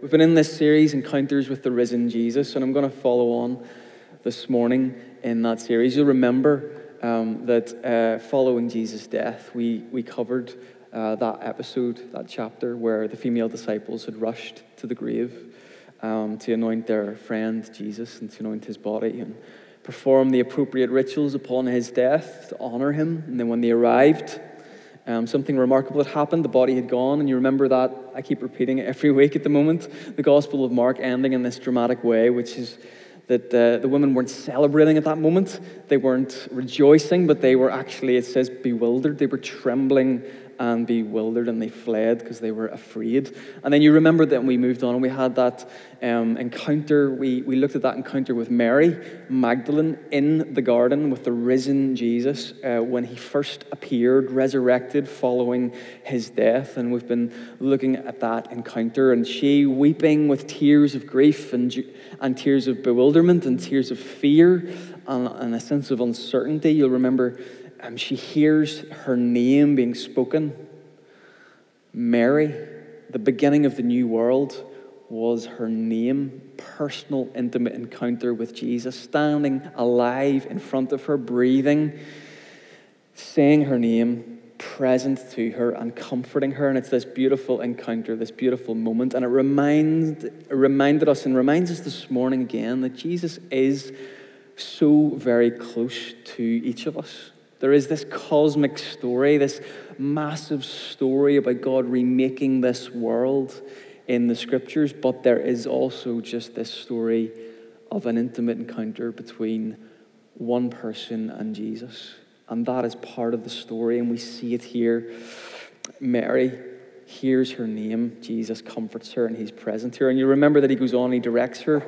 We've been in this series, Encounters with the Risen Jesus, and I'm going to follow on this morning in that series. You'll remember um, that uh, following Jesus' death, we, we covered uh, that episode, that chapter, where the female disciples had rushed to the grave um, to anoint their friend Jesus and to anoint his body and perform the appropriate rituals upon his death to honor him. And then when they arrived, um, something remarkable had happened. The body had gone, and you remember that. I keep repeating it every week at the moment. The Gospel of Mark ending in this dramatic way, which is that uh, the women weren't celebrating at that moment. They weren't rejoicing, but they were actually, it says, bewildered. They were trembling and bewildered and they fled because they were afraid. And then you remember that we moved on and we had that um, encounter. We, we looked at that encounter with Mary Magdalene in the garden with the risen Jesus uh, when he first appeared, resurrected following his death. And we've been looking at that encounter and she weeping with tears of grief and, and tears of bewilderment and tears of fear and, and a sense of uncertainty. You'll remember um, she hears her name being spoken. Mary, the beginning of the new world, was her name, personal, intimate encounter with Jesus, standing alive in front of her, breathing, saying her name, present to her and comforting her. And it's this beautiful encounter, this beautiful moment. And it, reminds, it reminded us and reminds us this morning again that Jesus is so very close to each of us. There is this cosmic story, this massive story about God remaking this world in the scriptures, but there is also just this story of an intimate encounter between one person and Jesus. And that is part of the story, and we see it here. Mary hears her name, Jesus comforts her, and he's present here. And you remember that he goes on, he directs her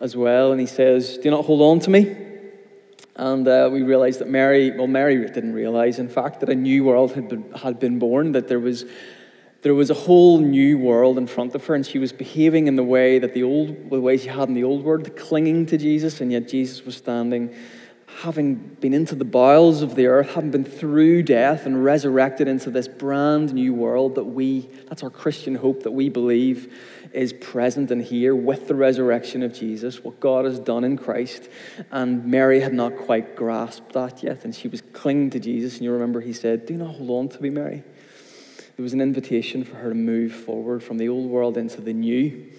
as well, and he says, Do not hold on to me. And uh, we realized that Mary, well, Mary didn't realize, in fact, that a new world had been, had been born, that there was, there was a whole new world in front of her, and she was behaving in the way that the old, the way she had in the old world, clinging to Jesus, and yet Jesus was standing, having been into the bowels of the earth, having been through death and resurrected into this brand new world that we, that's our Christian hope that we believe is present and here with the resurrection of Jesus, what God has done in Christ. And Mary had not quite grasped that yet, and she was clinging to Jesus. And you remember he said, Do not hold on to me, Mary. There was an invitation for her to move forward from the old world into the new.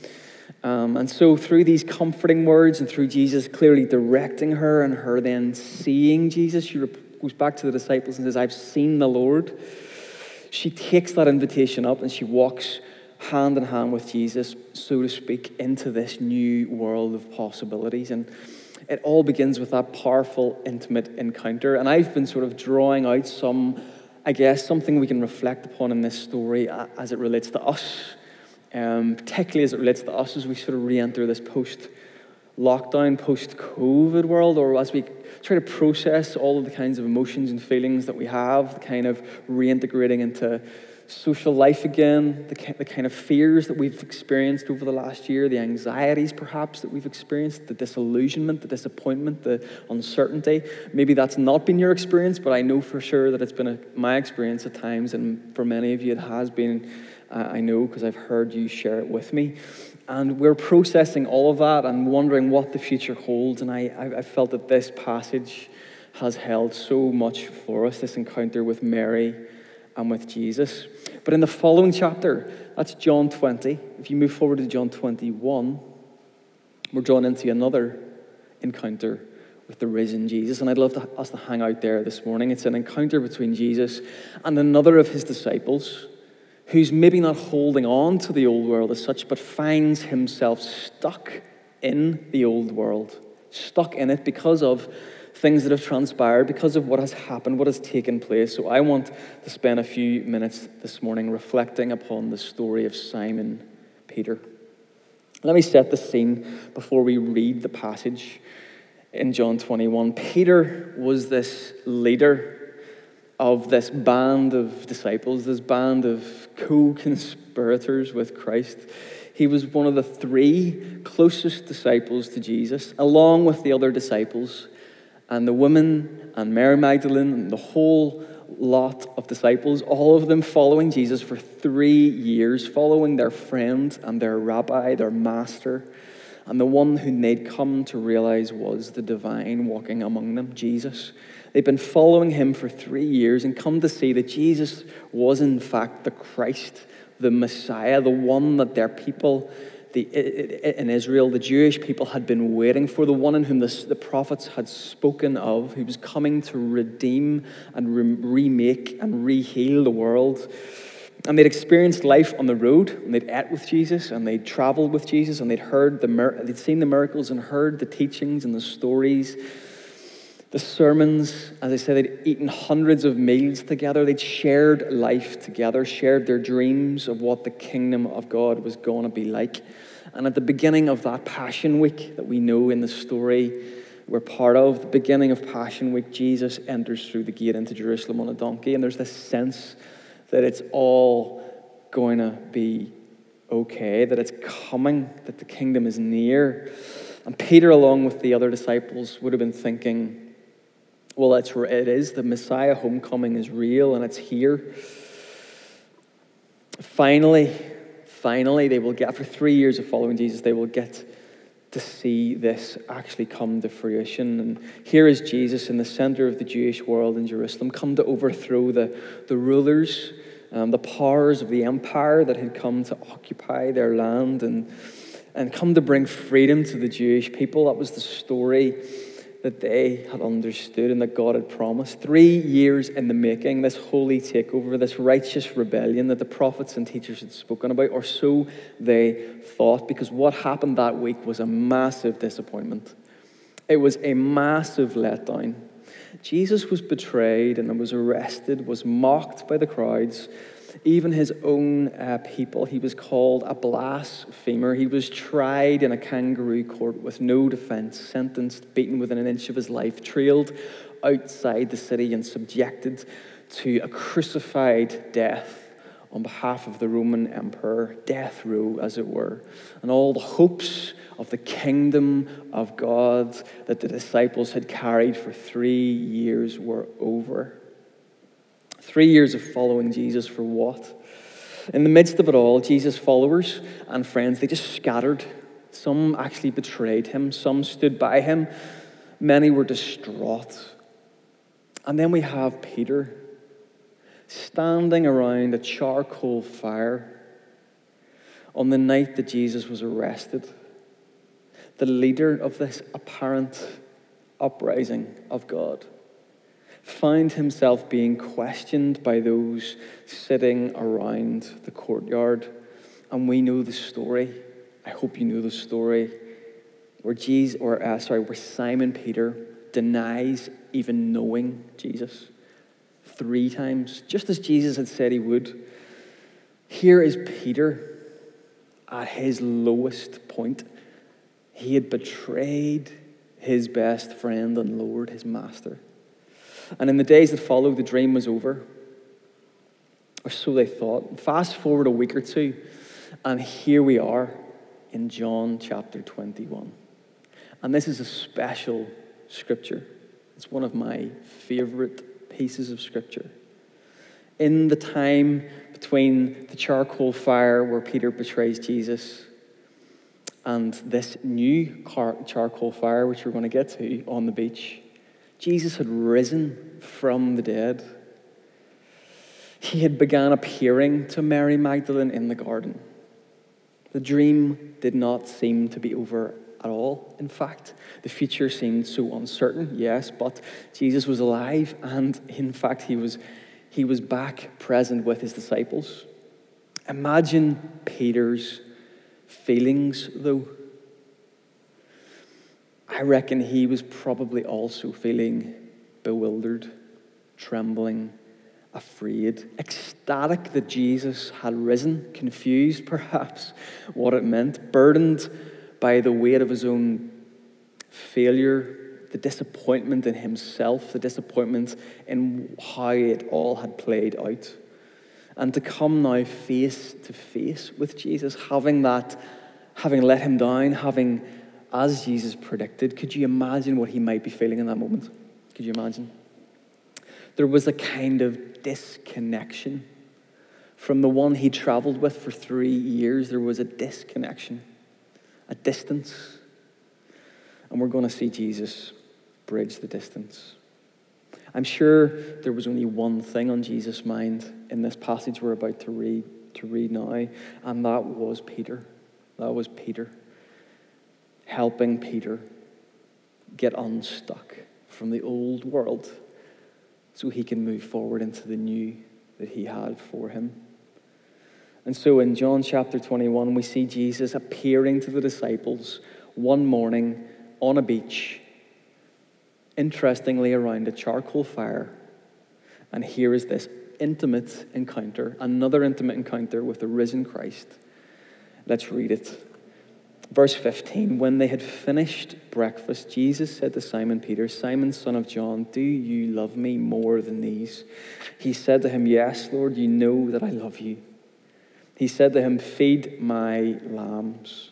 Um, and so, through these comforting words and through Jesus clearly directing her and her then seeing Jesus, she goes back to the disciples and says, I've seen the Lord. She takes that invitation up and she walks hand in hand with Jesus, so to speak, into this new world of possibilities. And it all begins with that powerful, intimate encounter. And I've been sort of drawing out some, I guess, something we can reflect upon in this story as it relates to us, um, particularly as it relates to us as we sort of re enter this post lockdown, post COVID world, or as we try to process all of the kinds of emotions and feelings that we have, the kind of reintegrating into social life again, the, the kind of fears that we've experienced over the last year, the anxieties perhaps that we've experienced, the disillusionment, the disappointment, the uncertainty. Maybe that's not been your experience, but I know for sure that it's been a, my experience at times, and for many of you it has been. I know because I've heard you share it with me. And we're processing all of that and wondering what the future holds. And I, I, I felt that this passage has held so much for us, this encounter with Mary and with Jesus. But in the following chapter, that's John 20, if you move forward to John 21, we're drawn into another encounter with the risen Jesus. And I'd love to, us to hang out there this morning. It's an encounter between Jesus and another of his disciples who's maybe not holding on to the old world as such, but finds himself stuck in the old world, stuck in it because of things that have transpired, because of what has happened, what has taken place. So I want to spend a few minutes this morning reflecting upon the story of Simon Peter. Let me set the scene before we read the passage in John 21. Peter was this leader of this band of disciples, this band of co conspirators with Christ. He was one of the three closest disciples to Jesus, along with the other disciples and the women and Mary Magdalene and the whole lot of disciples, all of them following Jesus for three years, following their friend and their rabbi, their master, and the one whom they'd come to realize was the divine walking among them, Jesus. They'd been following him for three years and come to see that Jesus was, in fact, the Christ, the Messiah, the one that their people the, in Israel, the Jewish people had been waiting for, the one in whom the, the prophets had spoken of, who was coming to redeem and re- remake and reheal the world. And they'd experienced life on the road, and they'd ate with Jesus, and they'd traveled with Jesus, and they'd heard the they'd seen the miracles and heard the teachings and the stories, the sermons. As I said, they'd eaten hundreds of meals together. They'd shared life together, shared their dreams of what the kingdom of God was going to be like. And at the beginning of that Passion Week that we know in the story we're part of, the beginning of Passion Week, Jesus enters through the gate into Jerusalem on a donkey, and there's this sense that it's all going to be okay, that it's coming, that the kingdom is near. And Peter, along with the other disciples, would have been thinking, well, it's, it is. The Messiah homecoming is real and it's here. Finally, finally, they will get, after three years of following Jesus, they will get to see this actually come to fruition. And here is Jesus in the center of the Jewish world in Jerusalem, come to overthrow the, the rulers, um, the powers of the empire that had come to occupy their land and, and come to bring freedom to the Jewish people. That was the story that they had understood and that God had promised. Three years in the making, this holy takeover, this righteous rebellion that the prophets and teachers had spoken about, or so they thought, because what happened that week was a massive disappointment. It was a massive letdown. Jesus was betrayed and was arrested, was mocked by the crowds, even his own uh, people. He was called a blasphemer. He was tried in a kangaroo court with no defense, sentenced, beaten within an inch of his life, trailed outside the city, and subjected to a crucified death on behalf of the Roman emperor, death row, as it were. And all the hopes of the kingdom of God that the disciples had carried for three years were over. Three years of following Jesus for what? In the midst of it all, Jesus' followers and friends, they just scattered. Some actually betrayed him, some stood by him, many were distraught. And then we have Peter standing around a charcoal fire on the night that Jesus was arrested, the leader of this apparent uprising of God found himself being questioned by those sitting around the courtyard. And we know the story. I hope you know the story where Jesus, or uh, sorry, where Simon Peter denies even knowing Jesus three times, just as Jesus had said he would. Here is Peter at his lowest point. He had betrayed his best friend and Lord, his master. And in the days that followed, the dream was over. Or so they thought. Fast forward a week or two, and here we are in John chapter 21. And this is a special scripture. It's one of my favorite pieces of scripture. In the time between the charcoal fire where Peter betrays Jesus and this new charcoal fire, which we're going to get to on the beach, Jesus had risen from the dead. He had begun appearing to Mary Magdalene in the garden. The dream did not seem to be over at all. In fact, the future seemed so uncertain, yes, but Jesus was alive, and in fact, he was, he was back present with his disciples. Imagine Peter's feelings, though. I reckon he was probably also feeling bewildered, trembling, afraid, ecstatic that Jesus had risen, confused perhaps what it meant, burdened by the weight of his own failure, the disappointment in himself, the disappointment in how it all had played out. And to come now face to face with Jesus, having that, having let him down, having as Jesus predicted, could you imagine what he might be feeling in that moment? Could you imagine? There was a kind of disconnection. From the one he traveled with for three years, there was a disconnection, a distance. And we're going to see Jesus bridge the distance. I'm sure there was only one thing on Jesus' mind in this passage we're about to read, to read now, and that was Peter. That was Peter. Helping Peter get unstuck from the old world so he can move forward into the new that he had for him. And so in John chapter 21, we see Jesus appearing to the disciples one morning on a beach, interestingly around a charcoal fire. And here is this intimate encounter, another intimate encounter with the risen Christ. Let's read it. Verse 15 When they had finished breakfast, Jesus said to Simon Peter, Simon, son of John, do you love me more than these? He said to him, Yes, Lord, you know that I love you. He said to him, Feed my lambs.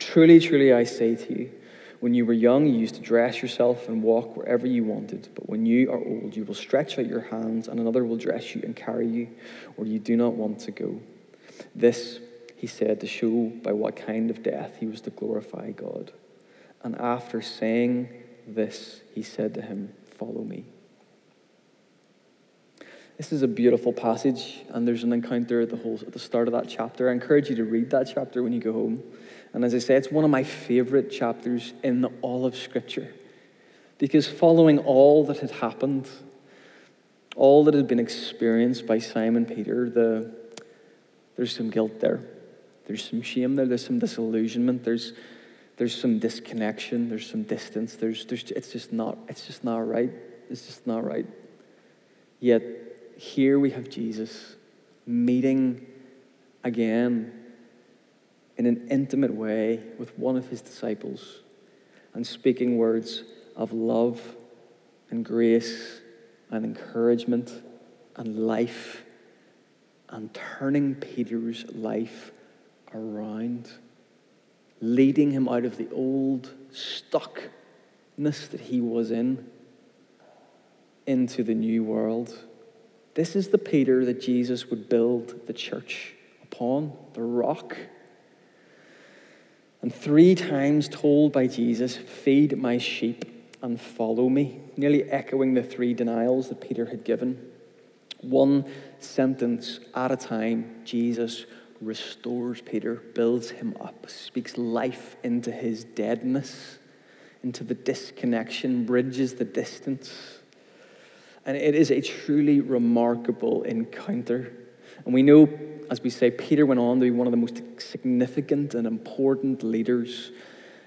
Truly, truly, I say to you, when you were young, you used to dress yourself and walk wherever you wanted. But when you are old, you will stretch out your hands, and another will dress you and carry you where you do not want to go. This he said to show by what kind of death he was to glorify God. And after saying this, he said to him, Follow me. This is a beautiful passage, and there's an encounter at the, whole, at the start of that chapter. I encourage you to read that chapter when you go home. And as I say, it's one of my favorite chapters in the, all of Scripture. Because following all that had happened, all that had been experienced by Simon Peter, the, there's some guilt there. There's some shame there. There's some disillusionment. There's, there's some disconnection. There's some distance. There's, there's, it's, just not, it's just not right. It's just not right. Yet here we have Jesus meeting again in an intimate way with one of his disciples and speaking words of love and grace and encouragement and life and turning Peter's life around, leading him out of the old stuckness that he was in into the new world. This is the Peter that Jesus would build the church upon, the rock. And three times told by Jesus, Feed my sheep and follow me, nearly echoing the three denials that Peter had given. One sentence at a time, Jesus restores Peter, builds him up, speaks life into his deadness, into the disconnection, bridges the distance. And it is a truly remarkable encounter. And we know as we say, Peter went on to be one of the most significant and important leaders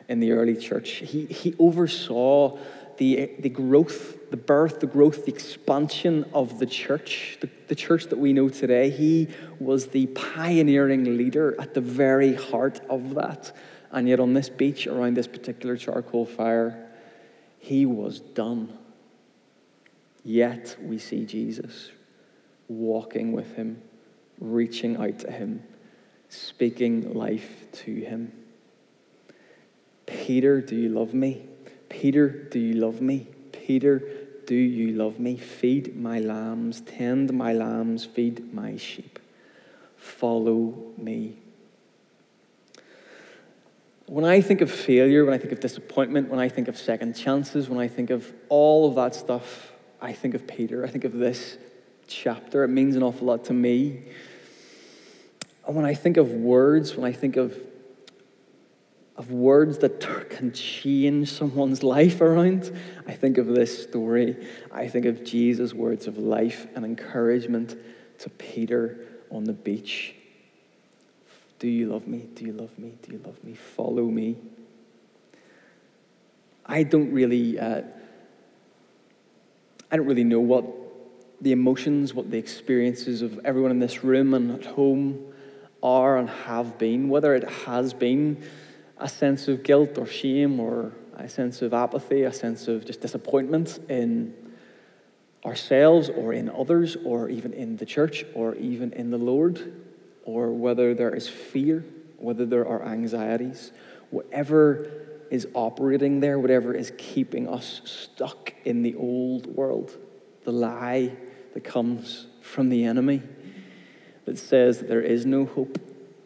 in the early church. He, he oversaw the, the growth, the birth, the growth, the expansion of the church, the, the church that we know today. He was the pioneering leader at the very heart of that. And yet, on this beach, around this particular charcoal fire, he was done. Yet, we see Jesus walking with him reaching out to him, speaking life to him. Peter, do you love me? Peter, do you love me? Peter, do you love me? Feed my lambs, tend my lambs, feed my sheep. Follow me. When I think of failure, when I think of disappointment, when I think of second chances, when I think of all of that stuff, I think of Peter. I think of this chapter. It means an awful lot to me. When I think of words, when I think of, of words that can change someone's life around, I think of this story. I think of Jesus' words of life and encouragement to Peter on the beach. Do you love me? Do you love me? Do you love me? Follow me. I don't really, uh, I don't really know what the emotions, what the experiences of everyone in this room and at home are and have been, whether it has been a sense of guilt or shame or a sense of apathy, a sense of just disappointment in ourselves or in others or even in the church or even in the Lord, or whether there is fear, whether there are anxieties, whatever is operating there, whatever is keeping us stuck in the old world, the lie that comes from the enemy that says that there is no hope.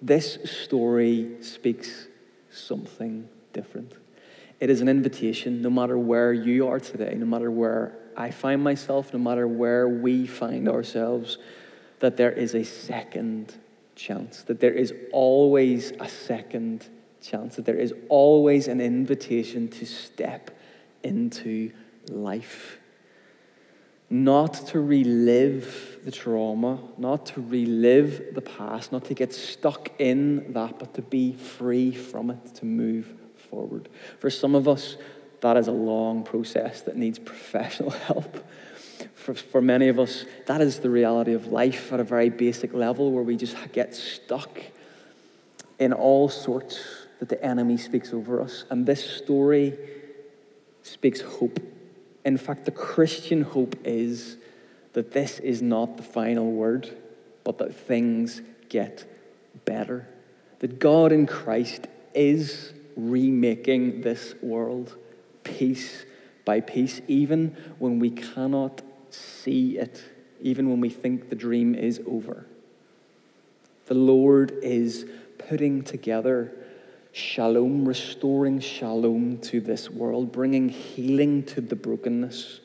This story speaks something different. It is an invitation, no matter where you are today, no matter where I find myself, no matter where we find ourselves, that there is a second chance, that there is always a second chance, that there is always an invitation to step into life. Not to relive the trauma, not to relive the past, not to get stuck in that, but to be free from it, to move forward. For some of us, that is a long process that needs professional help. For, for many of us, that is the reality of life at a very basic level where we just get stuck in all sorts that the enemy speaks over us. And this story speaks hope in fact, the Christian hope is that this is not the final word, but that things get better. That God in Christ is remaking this world piece by piece, even when we cannot see it, even when we think the dream is over. The Lord is putting together shalom, restoring shalom to this world, bringing healing to the brokenness.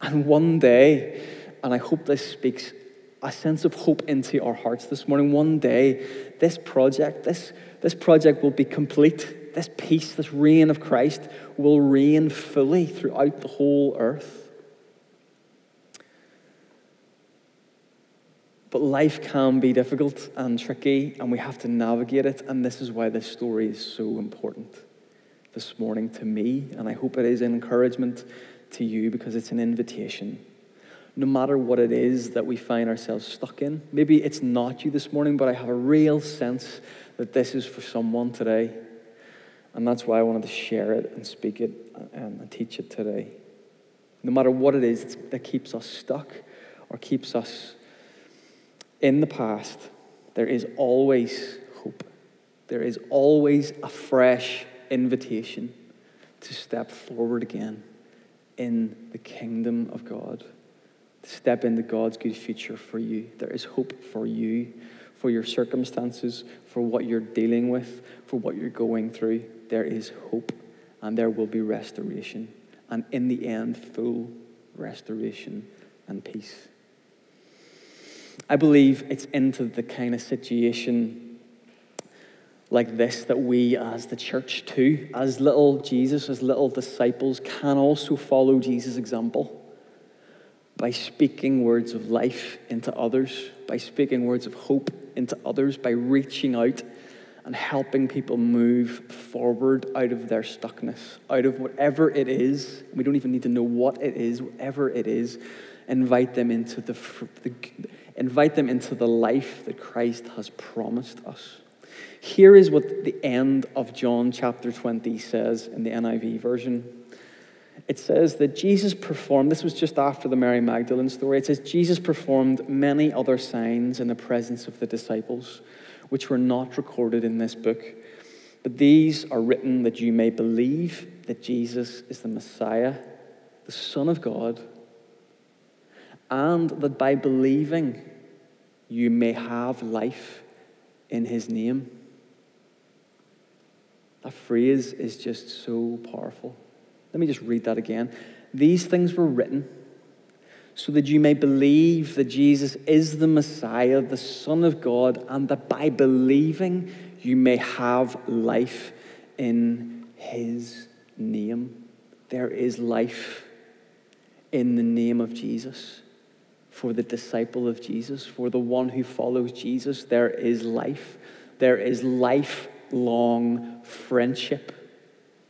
And one day, and I hope this speaks a sense of hope into our hearts this morning, one day, this project, this, this project will be complete. This peace, this reign of Christ will reign fully throughout the whole earth. But life can be difficult and tricky, and we have to navigate it. And this is why this story is so important this morning to me. And I hope it is an encouragement to you because it's an invitation. No matter what it is that we find ourselves stuck in, maybe it's not you this morning, but I have a real sense that this is for someone today. And that's why I wanted to share it and speak it um, and teach it today. No matter what it is that keeps us stuck or keeps us in the past, there is always hope. There is always a fresh invitation to step forward again in the kingdom of God, to step into God's good future for you. There is hope for you, for your circumstances, for what you're dealing with, for what you're going through. There is hope, and there will be restoration. And in the end, full restoration and peace. I believe it's into the kind of situation like this that we, as the church, too, as little Jesus, as little disciples, can also follow Jesus' example by speaking words of life into others, by speaking words of hope into others, by reaching out and helping people move forward out of their stuckness, out of whatever it is. We don't even need to know what it is, whatever it is. Invite them into the, the invite them into the life that Christ has promised us. Here is what the end of John chapter 20 says in the NIV version. It says that Jesus performed, this was just after the Mary Magdalene story. It says, Jesus performed many other signs in the presence of the disciples, which were not recorded in this book. But these are written that you may believe that Jesus is the Messiah, the Son of God and that by believing you may have life in his name. That phrase is just so powerful. Let me just read that again. These things were written so that you may believe that Jesus is the Messiah, the Son of God, and that by believing you may have life in his name. There is life in the name of Jesus for the disciple of Jesus, for the one who follows Jesus, there is life. There is lifelong friendship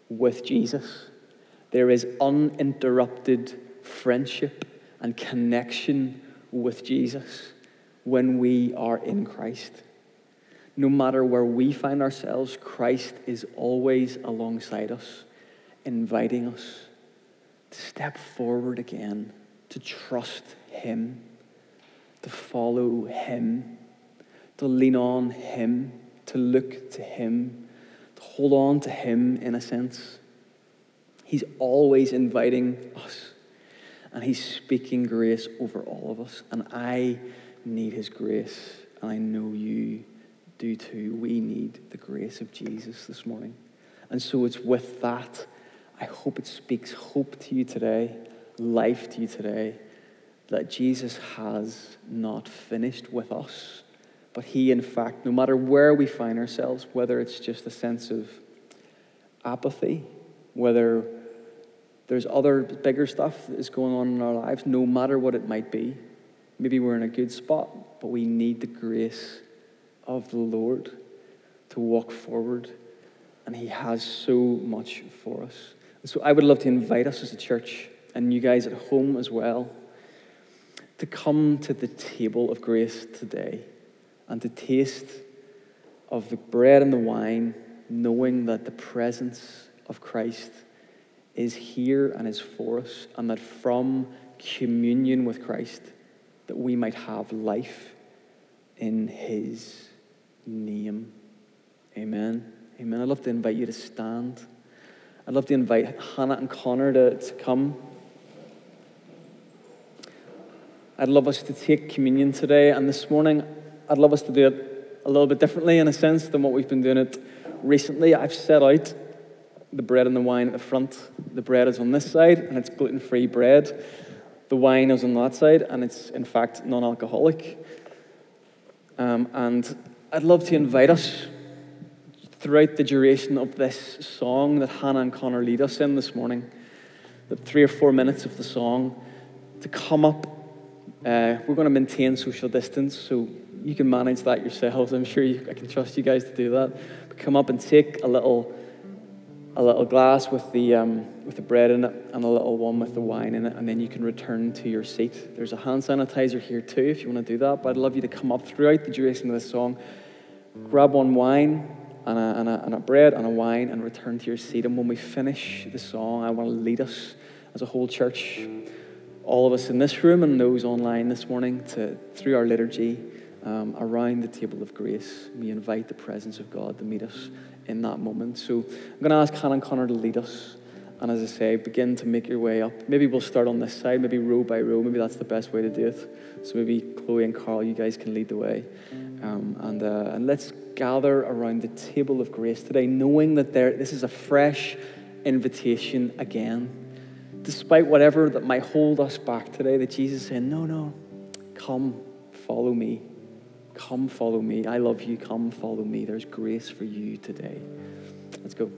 with Jesus. There is uninterrupted friendship and connection with Jesus when we are in Christ. No matter where we find ourselves, Christ is always alongside us, inviting us to step forward again, to trust Him, to follow Him, to lean on Him, to look to Him, to hold on to Him in a sense. He's always inviting us, and He's speaking grace over all of us. And I need His grace, and I know you do too. We need the grace of Jesus this morning. And so it's with that, I hope it speaks hope to you today, life to you today, that Jesus has not finished with us, but He, in fact, no matter where we find ourselves, whether it's just a sense of apathy, whether there's other bigger stuff that is going on in our lives, no matter what it might be, maybe we're in a good spot, but we need the grace of the Lord to walk forward, and He has so much for us. And so I would love to invite us as a church, and you guys at home as well, to come to the table of grace today and to taste of the bread and the wine, knowing that the presence of Christ is here and is for us, and that from communion with Christ, that we might have life in His name. Amen. Amen. I'd love to invite you to stand. I'd love to invite Hannah and Connor to, to come. I'd love us to take communion today, and this morning, I'd love us to do it a little bit differently in a sense than what we've been doing it recently. I've set out the bread and the wine at the front. The bread is on this side, and it's gluten free bread. The wine is on that side, and it's in fact non alcoholic. Um, and I'd love to invite us throughout the duration of this song that Hannah and Connor lead us in this morning, the three or four minutes of the song, to come up. Uh, we're going to maintain social distance, so you can manage that yourselves. I'm sure you, I can trust you guys to do that. But come up and take a little a little glass with the, um, with the bread in it and a little one with the wine in it, and then you can return to your seat. There's a hand sanitizer here too if you want to do that, but I'd love you to come up throughout the duration of this song, grab one wine and a, and a, and a bread and a wine, and return to your seat. And when we finish the song, I want to lead us as a whole church, all of us in this room and those online this morning, to through our liturgy. Um, around the table of grace, we invite the presence of God to meet us in that moment. So I'm going to ask Hannah Connor to lead us. And as I say, begin to make your way up. Maybe we'll start on this side, maybe row by row. Maybe that's the best way to do it. So maybe Chloe and Carl, you guys can lead the way. Um, and, uh, and let's gather around the table of grace today, knowing that there, this is a fresh invitation again. Despite whatever that might hold us back today, that Jesus is saying, No, no, come, follow me. Come follow me. I love you. Come follow me. There's grace for you today. Let's go.